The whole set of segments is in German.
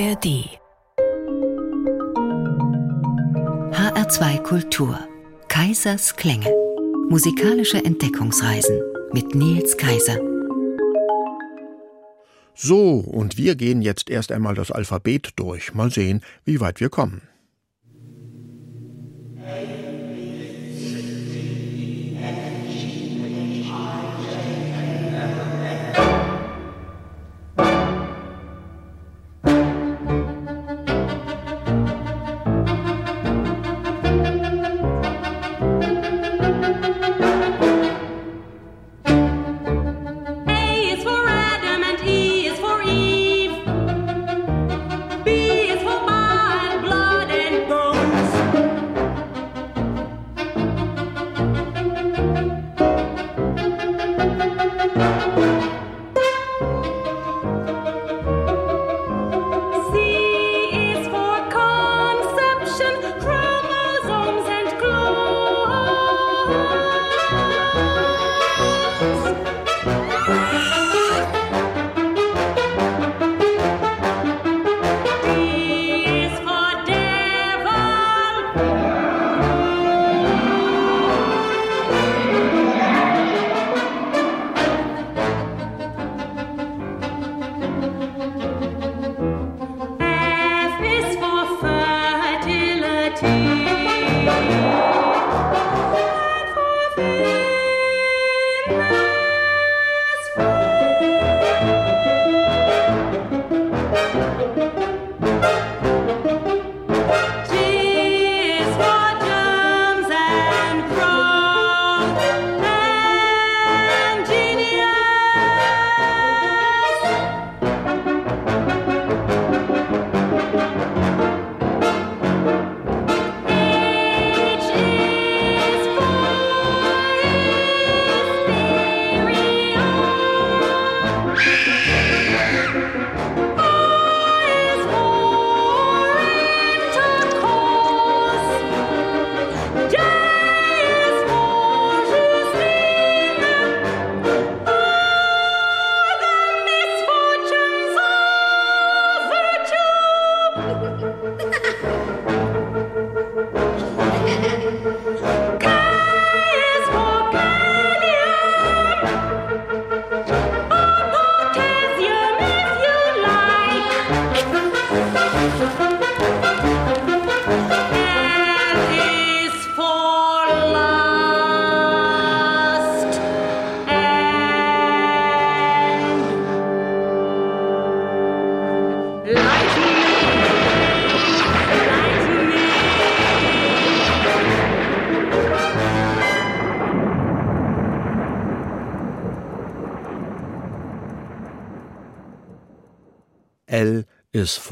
ARD HR2 Kultur Kaisers Klänge Musikalische Entdeckungsreisen mit Nils Kaiser So, und wir gehen jetzt erst einmal das Alphabet durch. Mal sehen, wie weit wir kommen.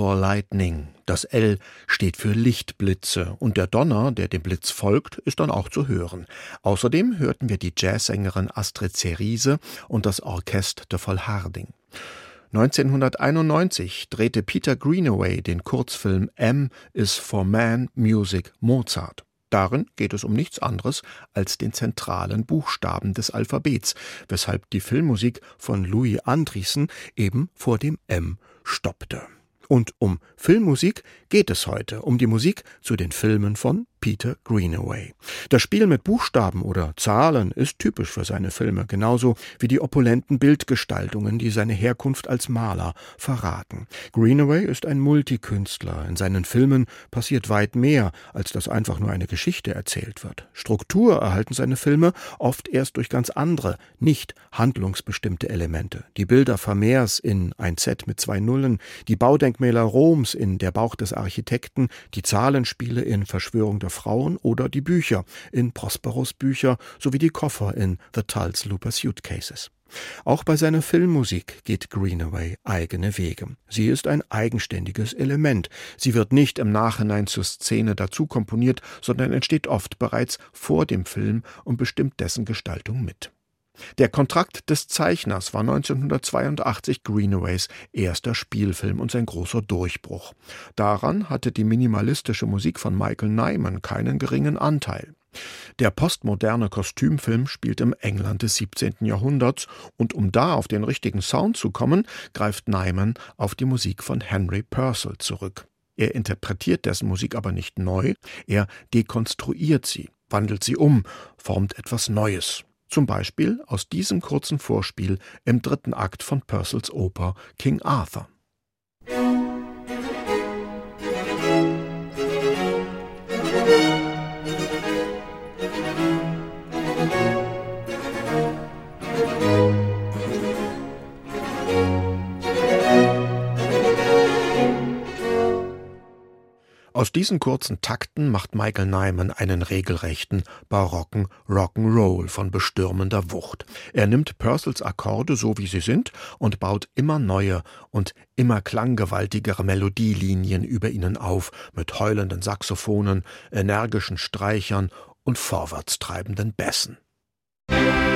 For Lightning. Das L steht für Lichtblitze und der Donner, der dem Blitz folgt, ist dann auch zu hören. Außerdem hörten wir die Jazzsängerin Astrid Cerise und das Orchester de Vollharding. 1991 drehte Peter Greenaway den Kurzfilm M is for Man Music Mozart. Darin geht es um nichts anderes als den zentralen Buchstaben des Alphabets, weshalb die Filmmusik von Louis Andriessen eben vor dem M stoppte. Und um Filmmusik geht es heute, um die Musik zu den Filmen von Peter Greenaway. Das Spiel mit Buchstaben oder Zahlen ist typisch für seine Filme, genauso wie die opulenten Bildgestaltungen, die seine Herkunft als Maler verraten. Greenaway ist ein Multikünstler. In seinen Filmen passiert weit mehr, als dass einfach nur eine Geschichte erzählt wird. Struktur erhalten seine Filme oft erst durch ganz andere, nicht handlungsbestimmte Elemente. Die Bilder Vermeers in Ein Z mit zwei Nullen, die Baudenkmäler Roms in Der Bauch des Architekten, die Zahlenspiele in Verschwörung der für Frauen oder die Bücher in Prosperos Bücher sowie die Koffer in The Tulse Looper Suitcases. Auch bei seiner Filmmusik geht Greenaway eigene Wege. Sie ist ein eigenständiges Element. Sie wird nicht im Nachhinein zur Szene dazu komponiert, sondern entsteht oft bereits vor dem Film und bestimmt dessen Gestaltung mit. Der Kontrakt des Zeichners war 1982 Greenaways erster Spielfilm und sein großer Durchbruch. Daran hatte die minimalistische Musik von Michael Nyman keinen geringen Anteil. Der postmoderne Kostümfilm spielt im England des 17. Jahrhunderts und um da auf den richtigen Sound zu kommen, greift Nyman auf die Musik von Henry Purcell zurück. Er interpretiert dessen Musik aber nicht neu, er dekonstruiert sie, wandelt sie um, formt etwas Neues. Zum Beispiel aus diesem kurzen Vorspiel im dritten Akt von Purcells Oper King Arthur. Aus diesen kurzen Takten macht Michael Nyman einen regelrechten, barocken Rock'n'Roll von bestürmender Wucht. Er nimmt Purcells Akkorde so wie sie sind und baut immer neue und immer klanggewaltigere Melodielinien über ihnen auf, mit heulenden Saxophonen, energischen Streichern und vorwärtstreibenden Bässen. Musik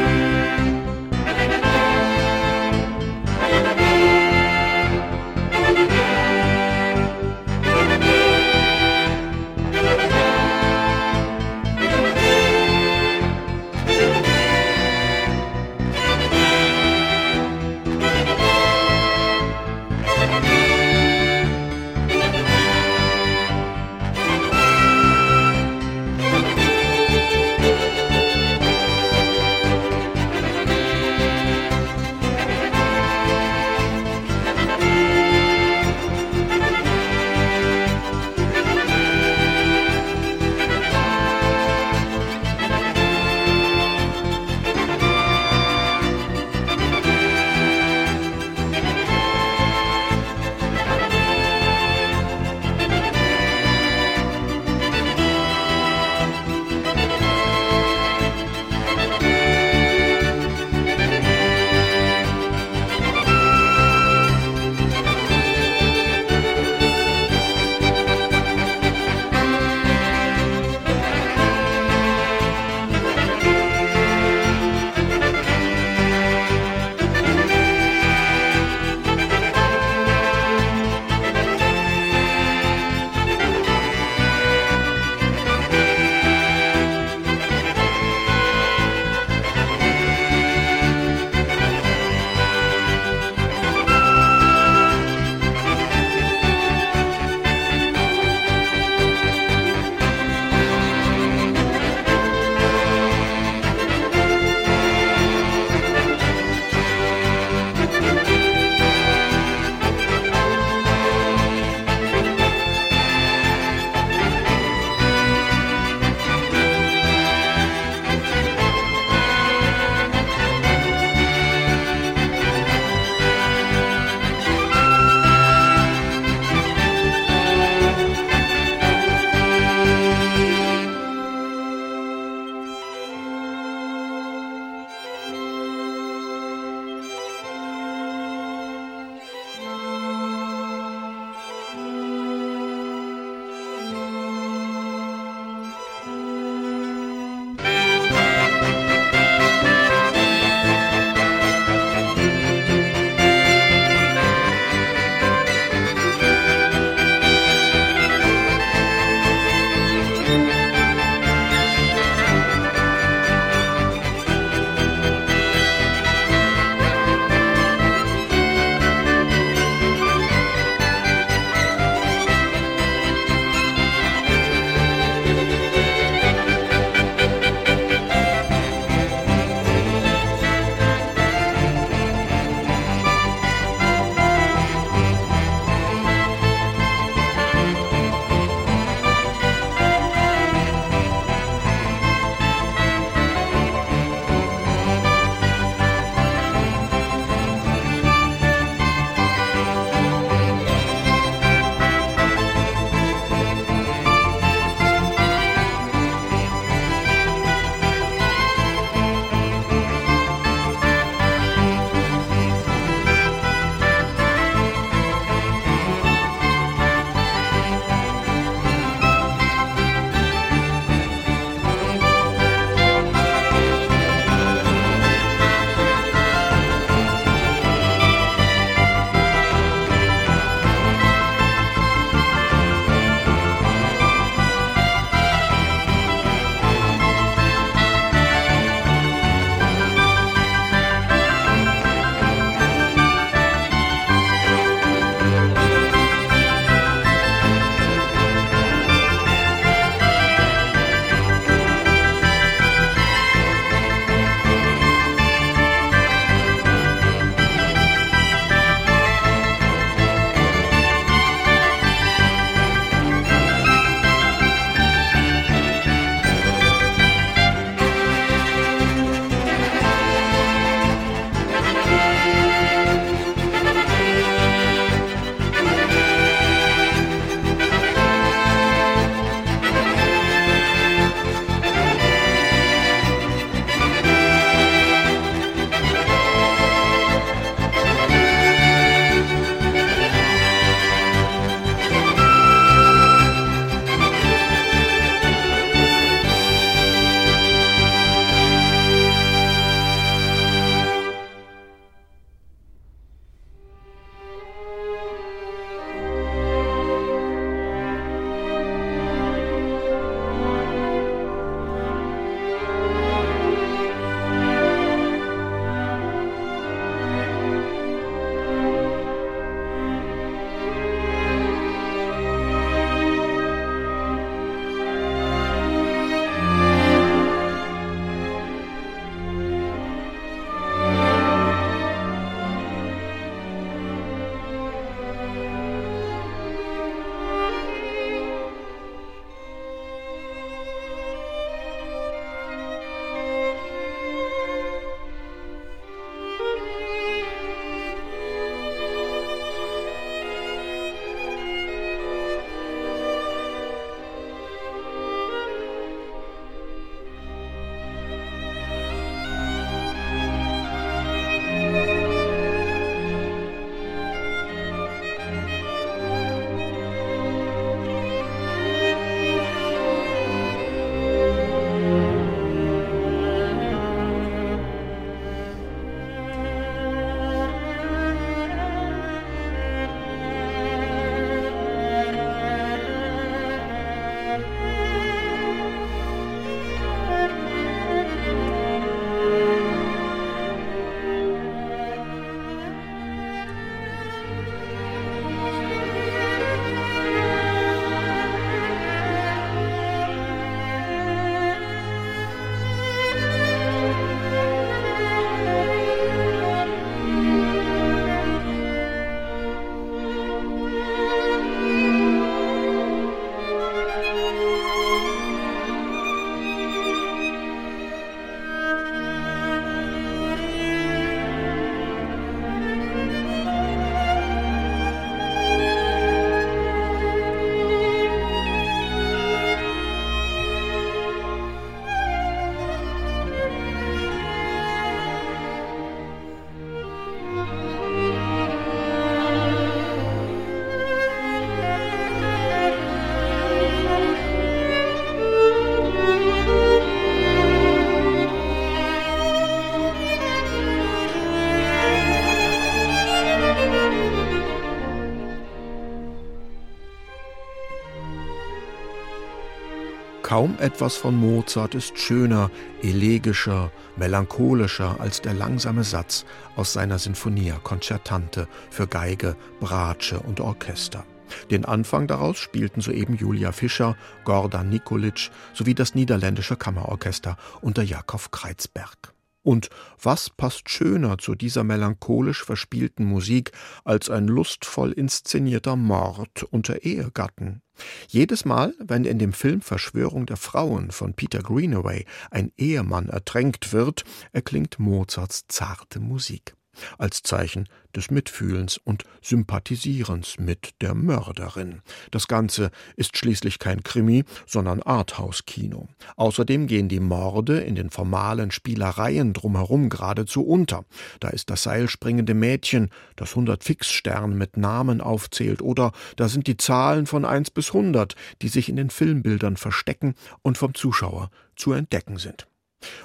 Kaum etwas von Mozart ist schöner, elegischer, melancholischer als der langsame Satz aus seiner Sinfonia Concertante für Geige, Bratsche und Orchester. Den Anfang daraus spielten soeben Julia Fischer, Gordan Nikolic sowie das niederländische Kammerorchester unter Jakob Kreizberg. Und was passt schöner zu dieser melancholisch verspielten Musik als ein lustvoll inszenierter Mord unter Ehegatten? Jedes Mal, wenn in dem Film Verschwörung der Frauen von Peter Greenaway ein Ehemann ertränkt wird, erklingt Mozarts zarte Musik als Zeichen des Mitfühlens und Sympathisierens mit der Mörderin. Das Ganze ist schließlich kein Krimi, sondern Arthouse-Kino. Außerdem gehen die Morde in den formalen Spielereien drumherum geradezu unter. Da ist das seilspringende Mädchen, das 100 Fixstern mit Namen aufzählt, oder da sind die Zahlen von 1 bis 100, die sich in den Filmbildern verstecken und vom Zuschauer zu entdecken sind.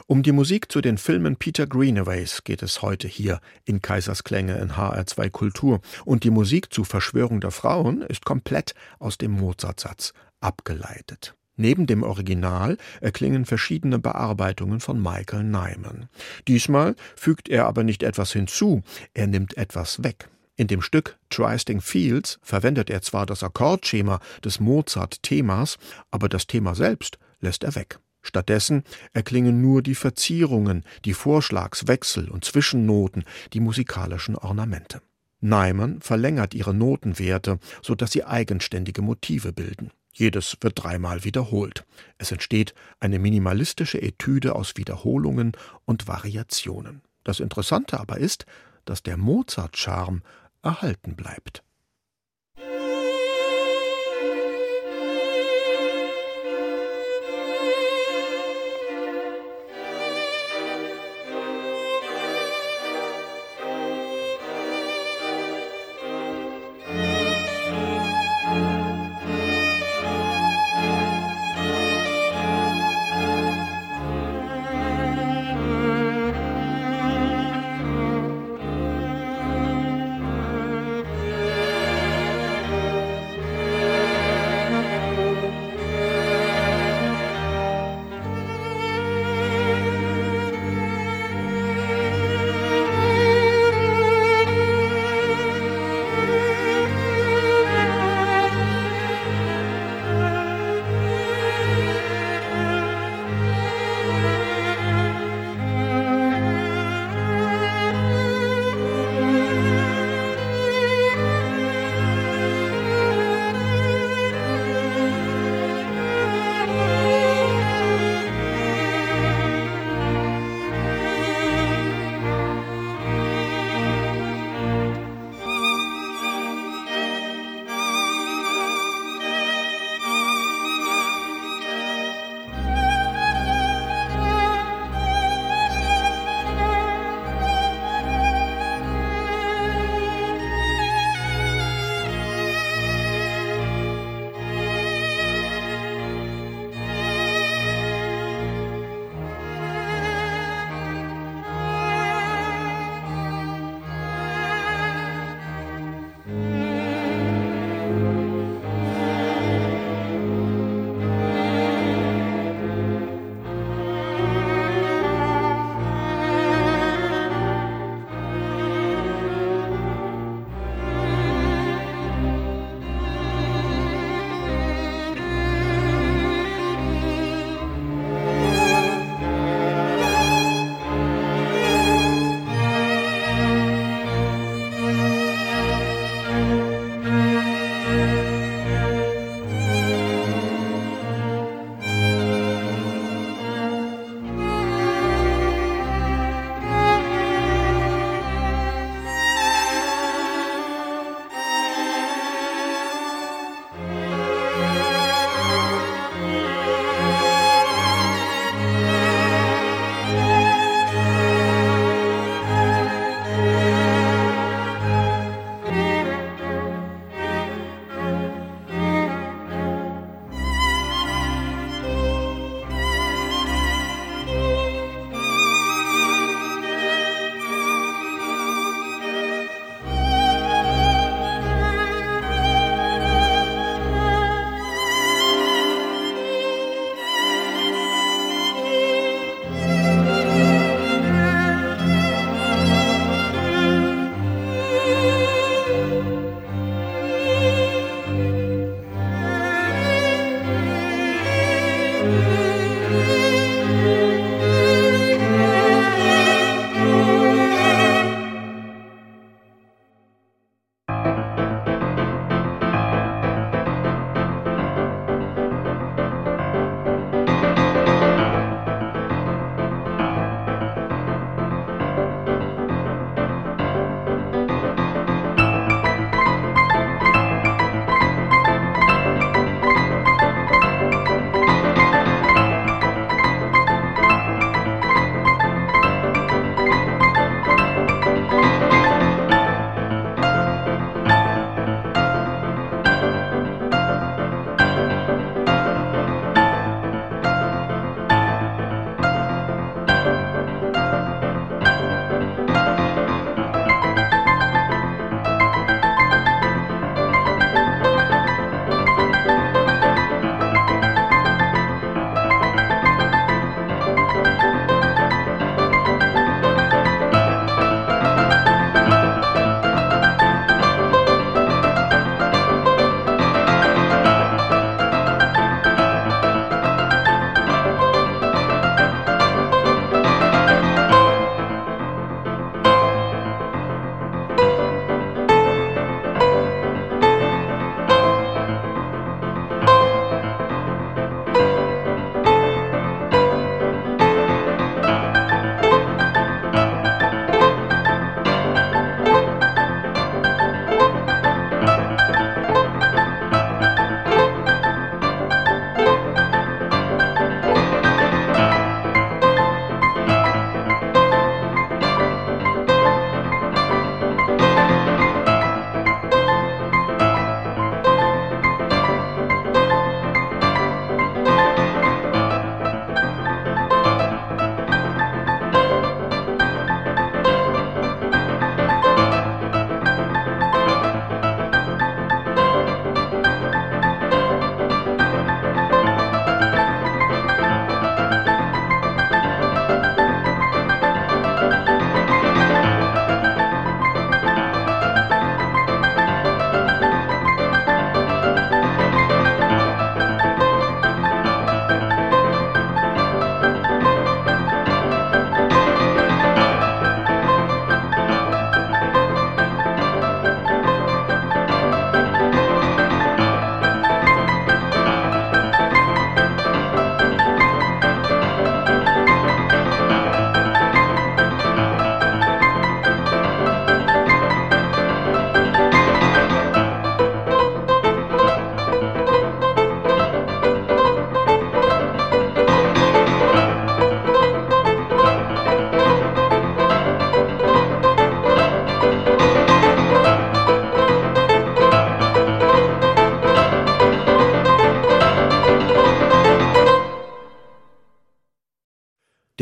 Um die Musik zu den Filmen Peter Greenaways geht es heute hier in Kaisersklänge in HR2 Kultur. Und die Musik zu Verschwörung der Frauen ist komplett aus dem Mozartsatz abgeleitet. Neben dem Original erklingen verschiedene Bearbeitungen von Michael Nyman. Diesmal fügt er aber nicht etwas hinzu, er nimmt etwas weg. In dem Stück Tristing Fields verwendet er zwar das Akkordschema des Mozart-Themas, aber das Thema selbst lässt er weg. Stattdessen erklingen nur die Verzierungen, die Vorschlagswechsel und Zwischennoten, die musikalischen Ornamente. Neiman verlängert ihre Notenwerte, so dass sie eigenständige Motive bilden. Jedes wird dreimal wiederholt. Es entsteht eine minimalistische Etüde aus Wiederholungen und Variationen. Das Interessante aber ist, dass der Mozart-Charme erhalten bleibt.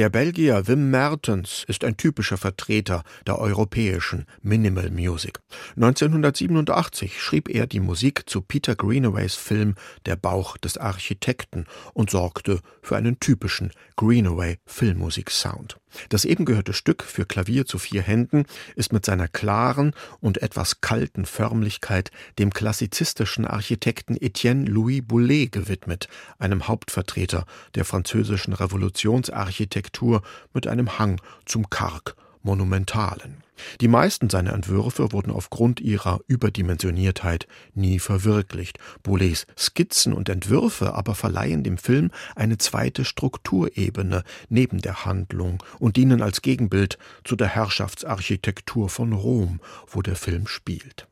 Der Belgier Wim Mertens ist ein typischer Vertreter der europäischen Minimal Music. 1987 schrieb er die Musik zu Peter Greenaways Film Der Bauch des Architekten und sorgte für einen typischen Greenaway Filmmusik-Sound. Das eben gehörte Stück für Klavier zu vier Händen ist mit seiner klaren und etwas kalten Förmlichkeit dem klassizistischen Architekten Etienne Louis Boulez gewidmet, einem Hauptvertreter der französischen Revolutionsarchitektur mit einem Hang zum karg Monumentalen. Die meisten seiner Entwürfe wurden aufgrund ihrer Überdimensioniertheit nie verwirklicht. Boulez Skizzen und Entwürfe aber verleihen dem Film eine zweite Strukturebene neben der Handlung und dienen als Gegenbild zu der Herrschaftsarchitektur von Rom, wo der Film spielt.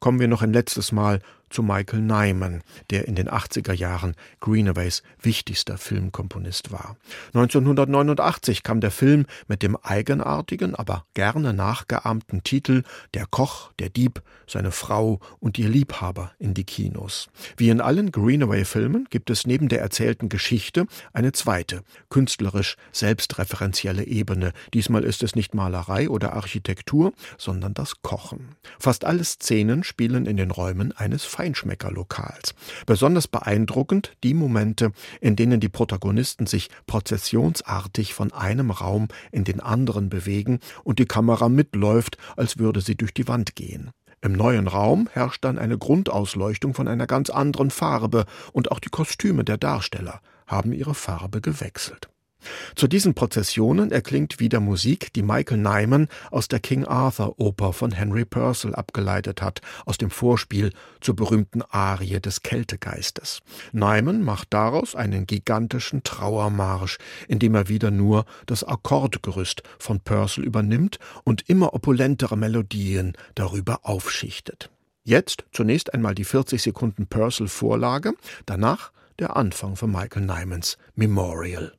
Kommen wir noch ein letztes Mal zu Michael Nyman, der in den 80er Jahren Greenaways wichtigster Filmkomponist war. 1989 kam der Film mit dem eigenartigen, aber gerne nachgeahmten Titel Der Koch, der Dieb, seine Frau und ihr Liebhaber in die Kinos. Wie in allen Greenaway-Filmen gibt es neben der erzählten Geschichte eine zweite, künstlerisch selbstreferenzielle Ebene. Diesmal ist es nicht Malerei oder Architektur, sondern das Kochen. Fast alle Szenen spielen in den Räumen eines Feinschmeckerlokals. Besonders beeindruckend die Momente, in denen die Protagonisten sich prozessionsartig von einem Raum in den anderen bewegen und die Kamera mitläuft, als würde sie durch die Wand gehen. Im neuen Raum herrscht dann eine Grundausleuchtung von einer ganz anderen Farbe, und auch die Kostüme der Darsteller haben ihre Farbe gewechselt. Zu diesen Prozessionen erklingt wieder Musik, die Michael Nyman aus der King Arthur Oper von Henry Purcell abgeleitet hat, aus dem Vorspiel zur berühmten Arie des Kältegeistes. Nyman macht daraus einen gigantischen Trauermarsch, indem er wieder nur das Akkordgerüst von Purcell übernimmt und immer opulentere Melodien darüber aufschichtet. Jetzt zunächst einmal die 40 Sekunden Purcell Vorlage, danach der Anfang von Michael Nymans Memorial.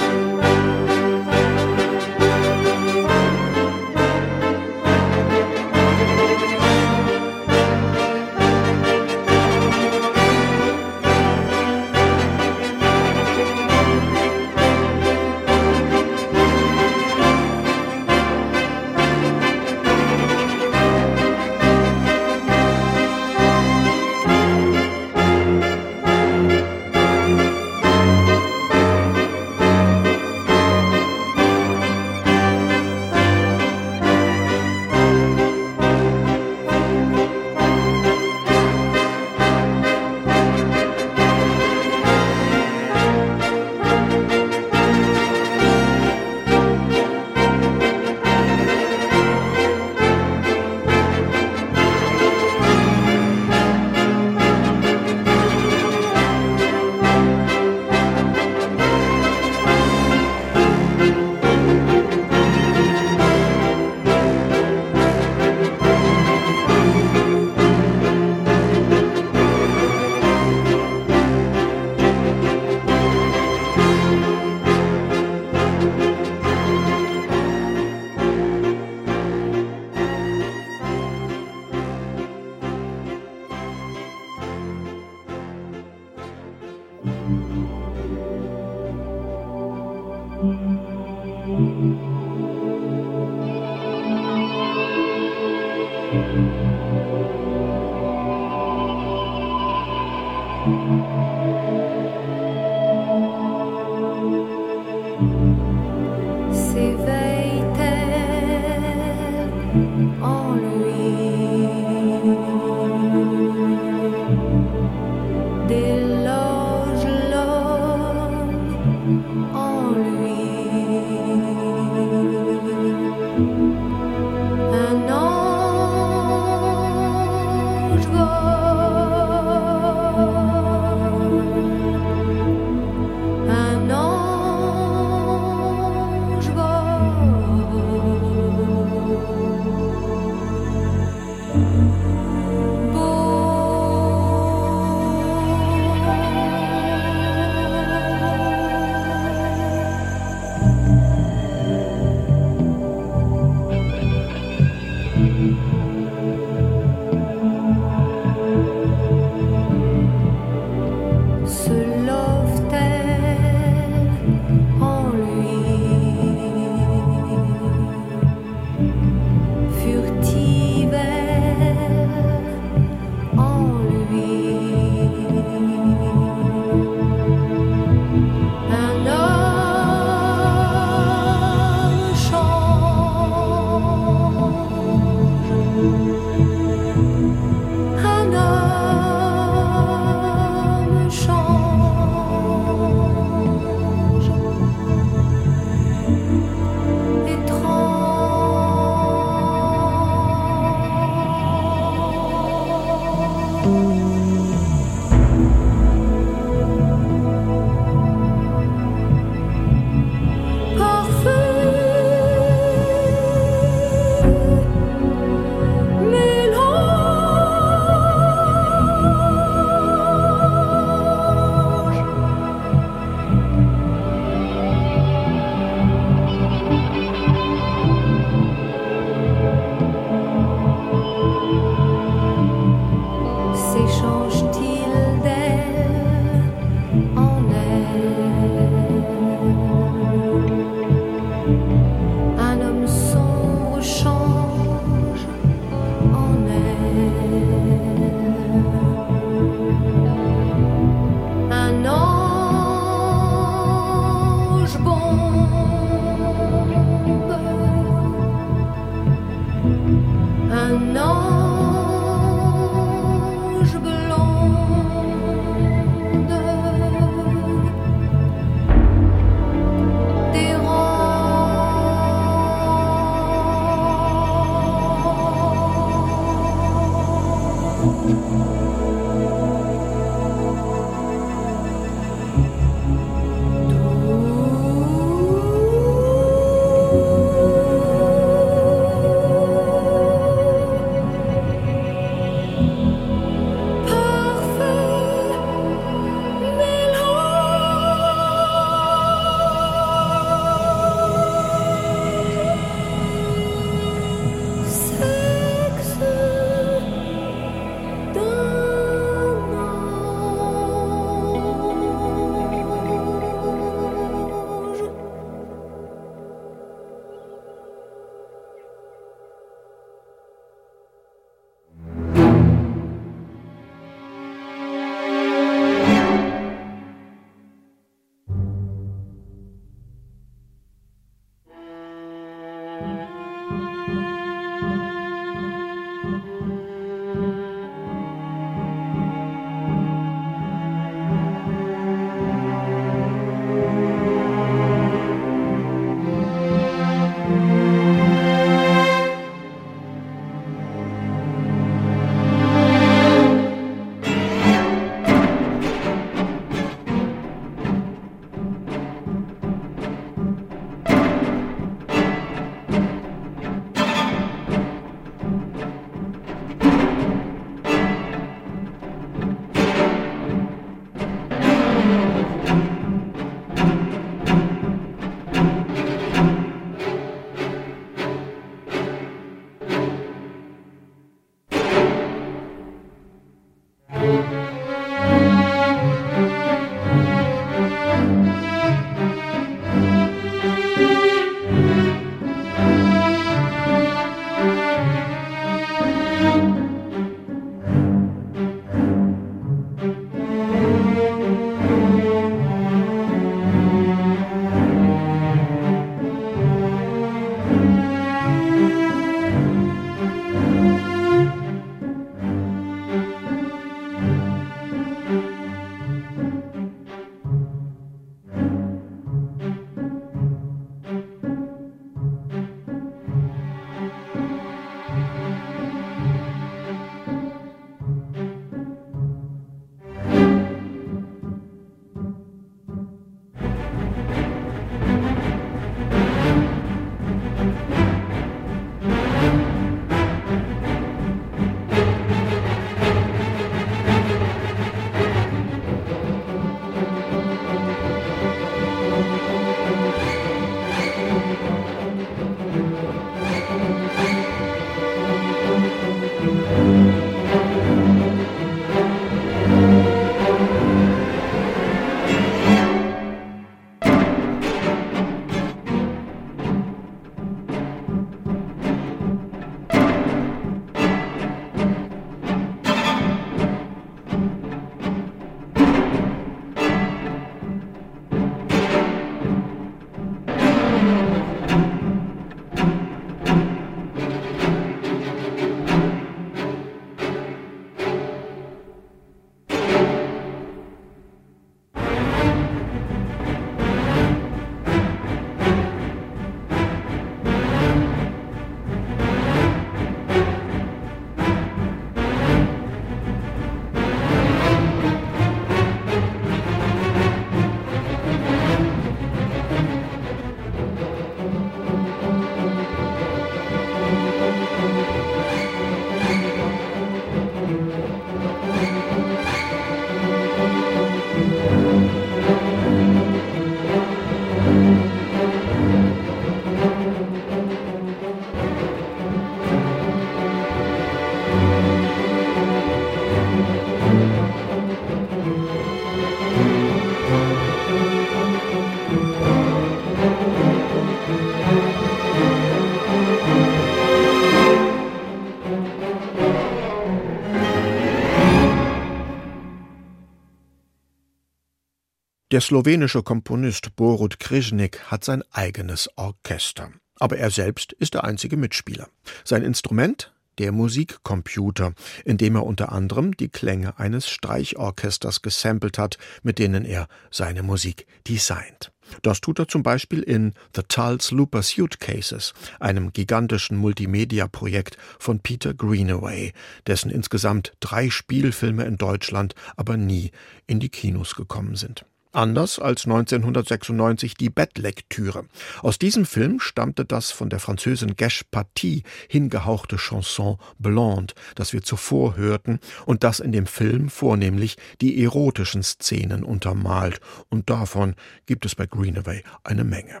Der slowenische Komponist Borut Krижnik hat sein eigenes Orchester. Aber er selbst ist der einzige Mitspieler. Sein Instrument? Der Musikcomputer, in dem er unter anderem die Klänge eines Streichorchesters gesampelt hat, mit denen er seine Musik designt. Das tut er zum Beispiel in The Tulse Looper Suitcases, einem gigantischen Multimedia-Projekt von Peter Greenaway, dessen insgesamt drei Spielfilme in Deutschland aber nie in die Kinos gekommen sind. Anders als 1996 die Bettlektüre. Aus diesem Film stammte das von der Französin Gesh Paty hingehauchte Chanson Blonde, das wir zuvor hörten und das in dem Film vornehmlich die erotischen Szenen untermalt. Und davon gibt es bei Greenaway eine Menge.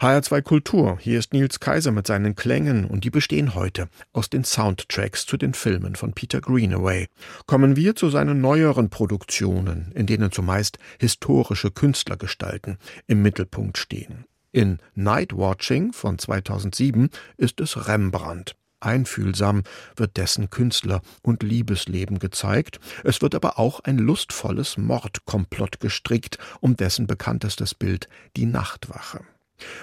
HR2 Kultur, hier ist Nils Kaiser mit seinen Klängen und die bestehen heute aus den Soundtracks zu den Filmen von Peter Greenaway. Kommen wir zu seinen neueren Produktionen, in denen zumeist historische Künstlergestalten im Mittelpunkt stehen. In Night Watching von 2007 ist es Rembrandt. Einfühlsam wird dessen Künstler- und Liebesleben gezeigt, es wird aber auch ein lustvolles Mordkomplott gestrickt um dessen bekanntestes Bild die Nachtwache.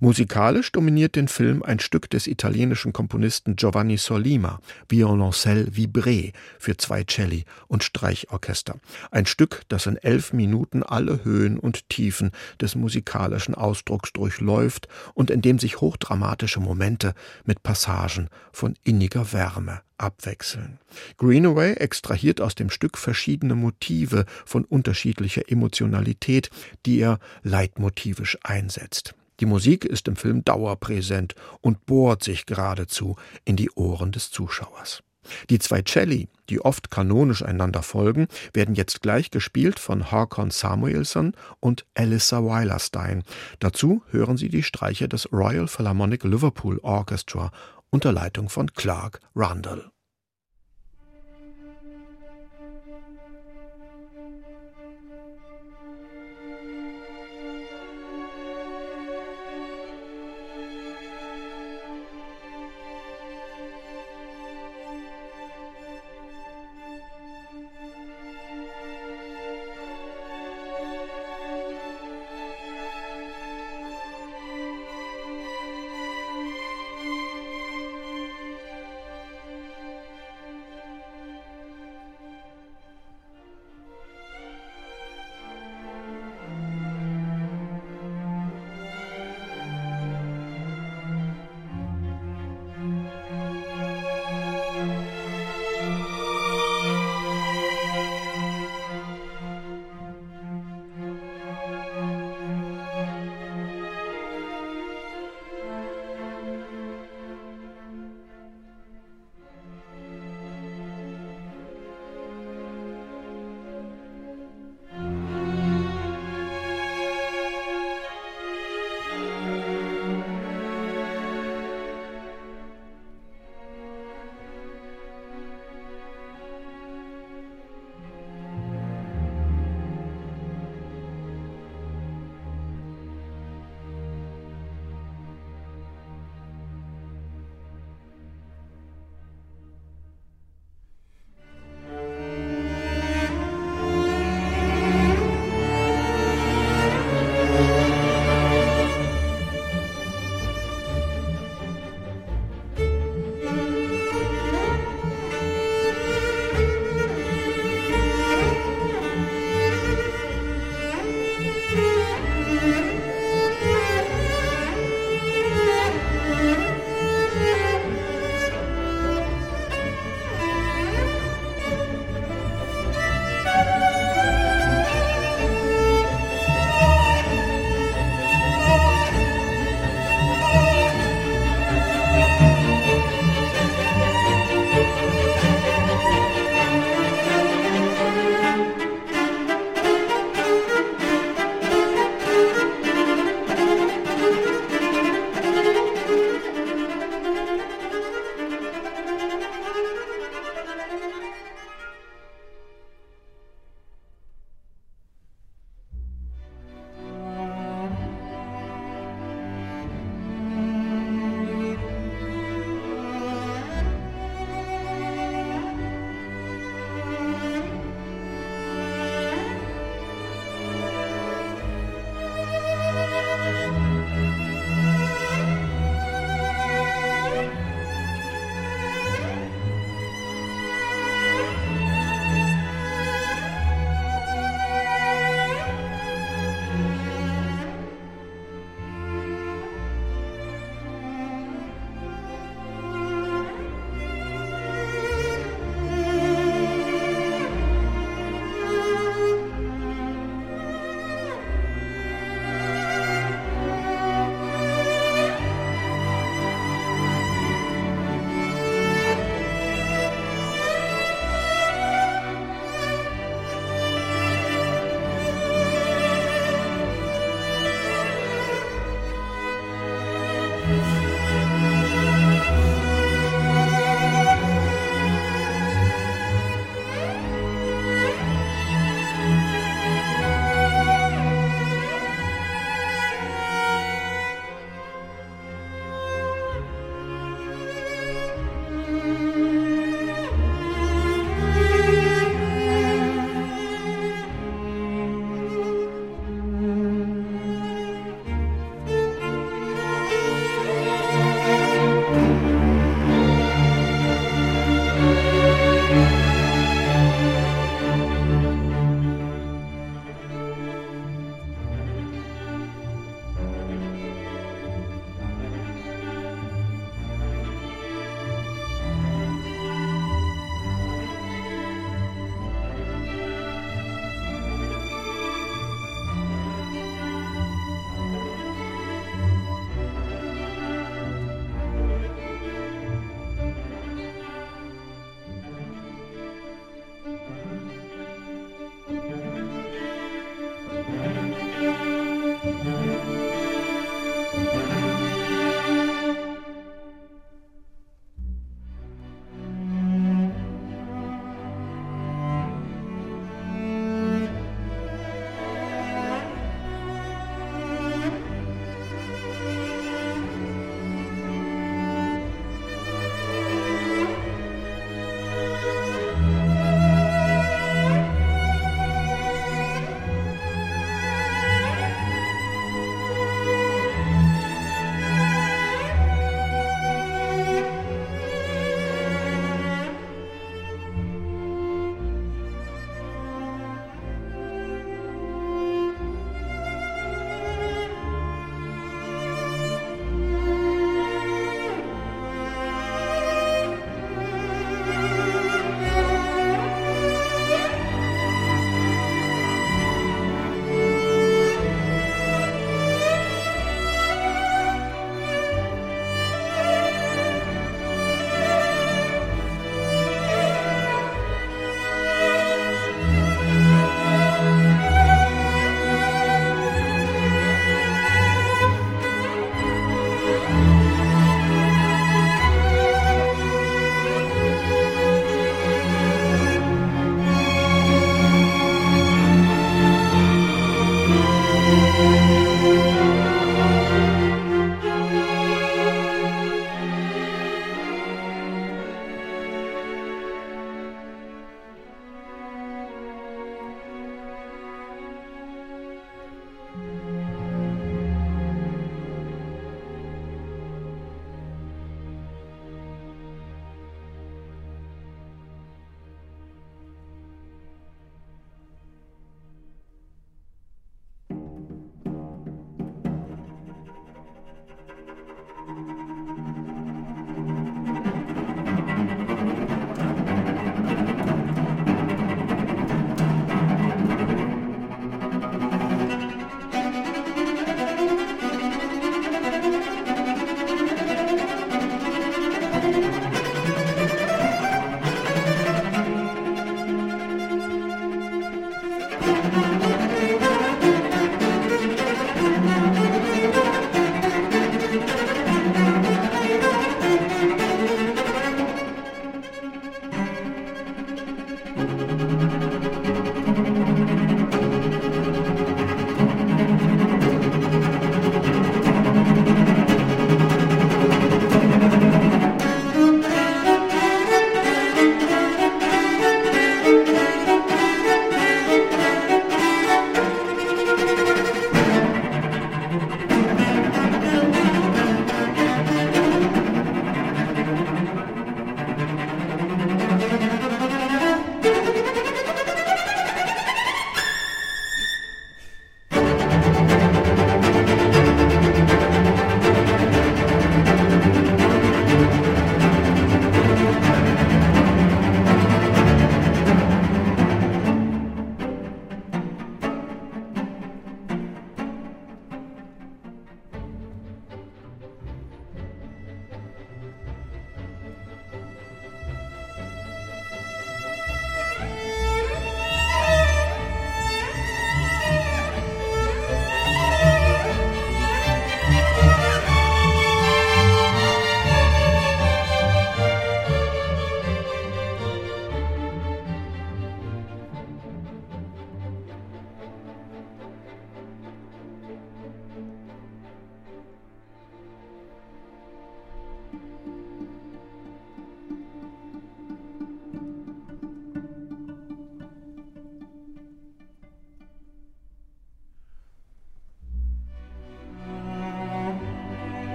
Musikalisch dominiert den Film ein Stück des italienischen Komponisten Giovanni Sollima, Violoncelle Vibré für zwei Celli und Streichorchester. Ein Stück, das in elf Minuten alle Höhen und Tiefen des musikalischen Ausdrucks durchläuft und in dem sich hochdramatische Momente mit Passagen von inniger Wärme abwechseln. Greenaway extrahiert aus dem Stück verschiedene Motive von unterschiedlicher Emotionalität, die er leitmotivisch einsetzt. Die Musik ist im Film dauerpräsent und bohrt sich geradezu in die Ohren des Zuschauers. Die zwei Celli, die oft kanonisch einander folgen, werden jetzt gleich gespielt von Harkon Samuelson und Alyssa Weilerstein. Dazu hören Sie die Streicher des Royal Philharmonic Liverpool Orchestra unter Leitung von Clark Rundle.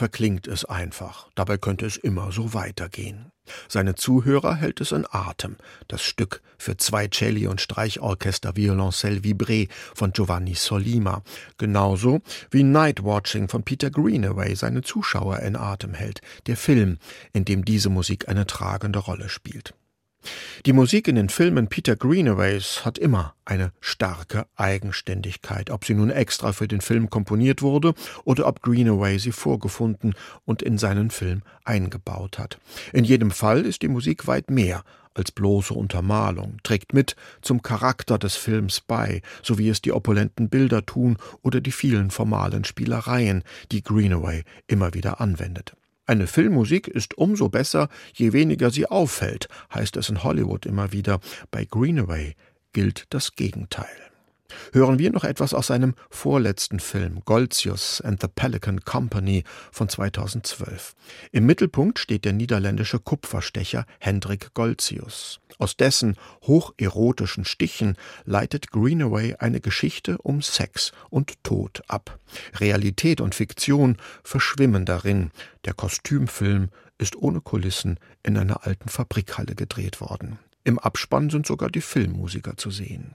Verklingt es einfach. Dabei könnte es immer so weitergehen. Seine Zuhörer hält es in Atem. Das Stück für zwei Celli und Streichorchester Violoncelle Vibré von Giovanni Solima. Genauso wie Night Watching von Peter Greenaway seine Zuschauer in Atem hält. Der Film, in dem diese Musik eine tragende Rolle spielt. Die Musik in den Filmen Peter Greenaways hat immer eine starke Eigenständigkeit, ob sie nun extra für den Film komponiert wurde oder ob Greenaway sie vorgefunden und in seinen Film eingebaut hat. In jedem Fall ist die Musik weit mehr als bloße Untermalung, trägt mit zum Charakter des Films bei, so wie es die opulenten Bilder tun oder die vielen formalen Spielereien, die Greenaway immer wieder anwendet. Eine Filmmusik ist umso besser, je weniger sie auffällt, heißt es in Hollywood immer wieder. Bei Greenaway gilt das Gegenteil. Hören wir noch etwas aus seinem vorletzten Film Goltzius and the Pelican Company von 2012. Im Mittelpunkt steht der niederländische Kupferstecher Hendrik Goltzius. Aus dessen hocherotischen Stichen leitet Greenaway eine Geschichte um Sex und Tod ab. Realität und Fiktion verschwimmen darin. Der Kostümfilm ist ohne Kulissen in einer alten Fabrikhalle gedreht worden. Im Abspann sind sogar die Filmmusiker zu sehen.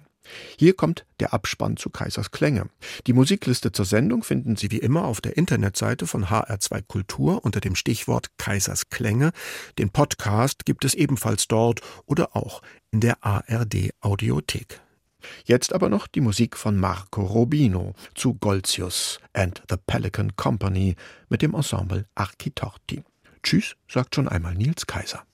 Hier kommt der Abspann zu Kaisers Klänge. Die Musikliste zur Sendung finden Sie wie immer auf der Internetseite von HR2 Kultur unter dem Stichwort Kaisers Klänge. Den Podcast gibt es ebenfalls dort oder auch in der ARD Audiothek. Jetzt aber noch die Musik von Marco Robino zu Golzius and the Pelican Company mit dem Ensemble Architorti. Tschüss, sagt schon einmal Nils Kaiser.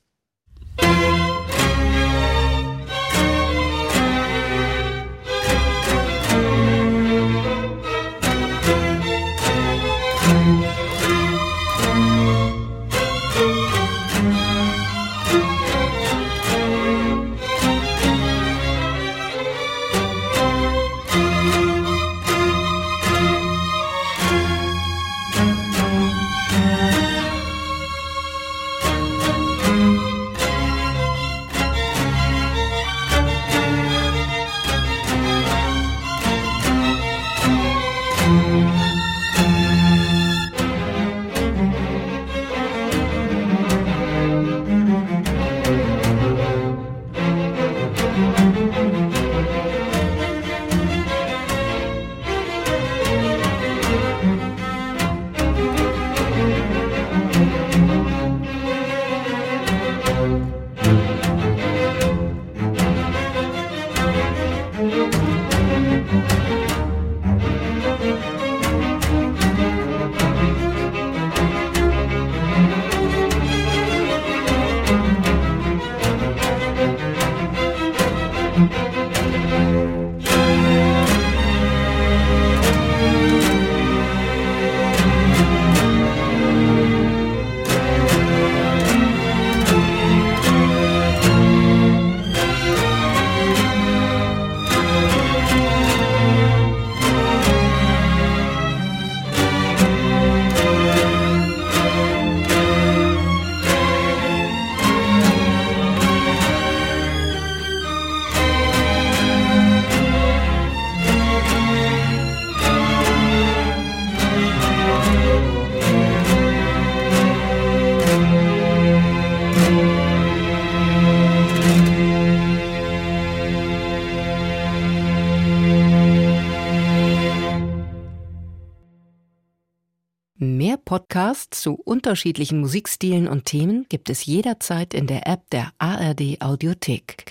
Unterschiedlichen Musikstilen und Themen gibt es jederzeit in der App der ARD Audiothek.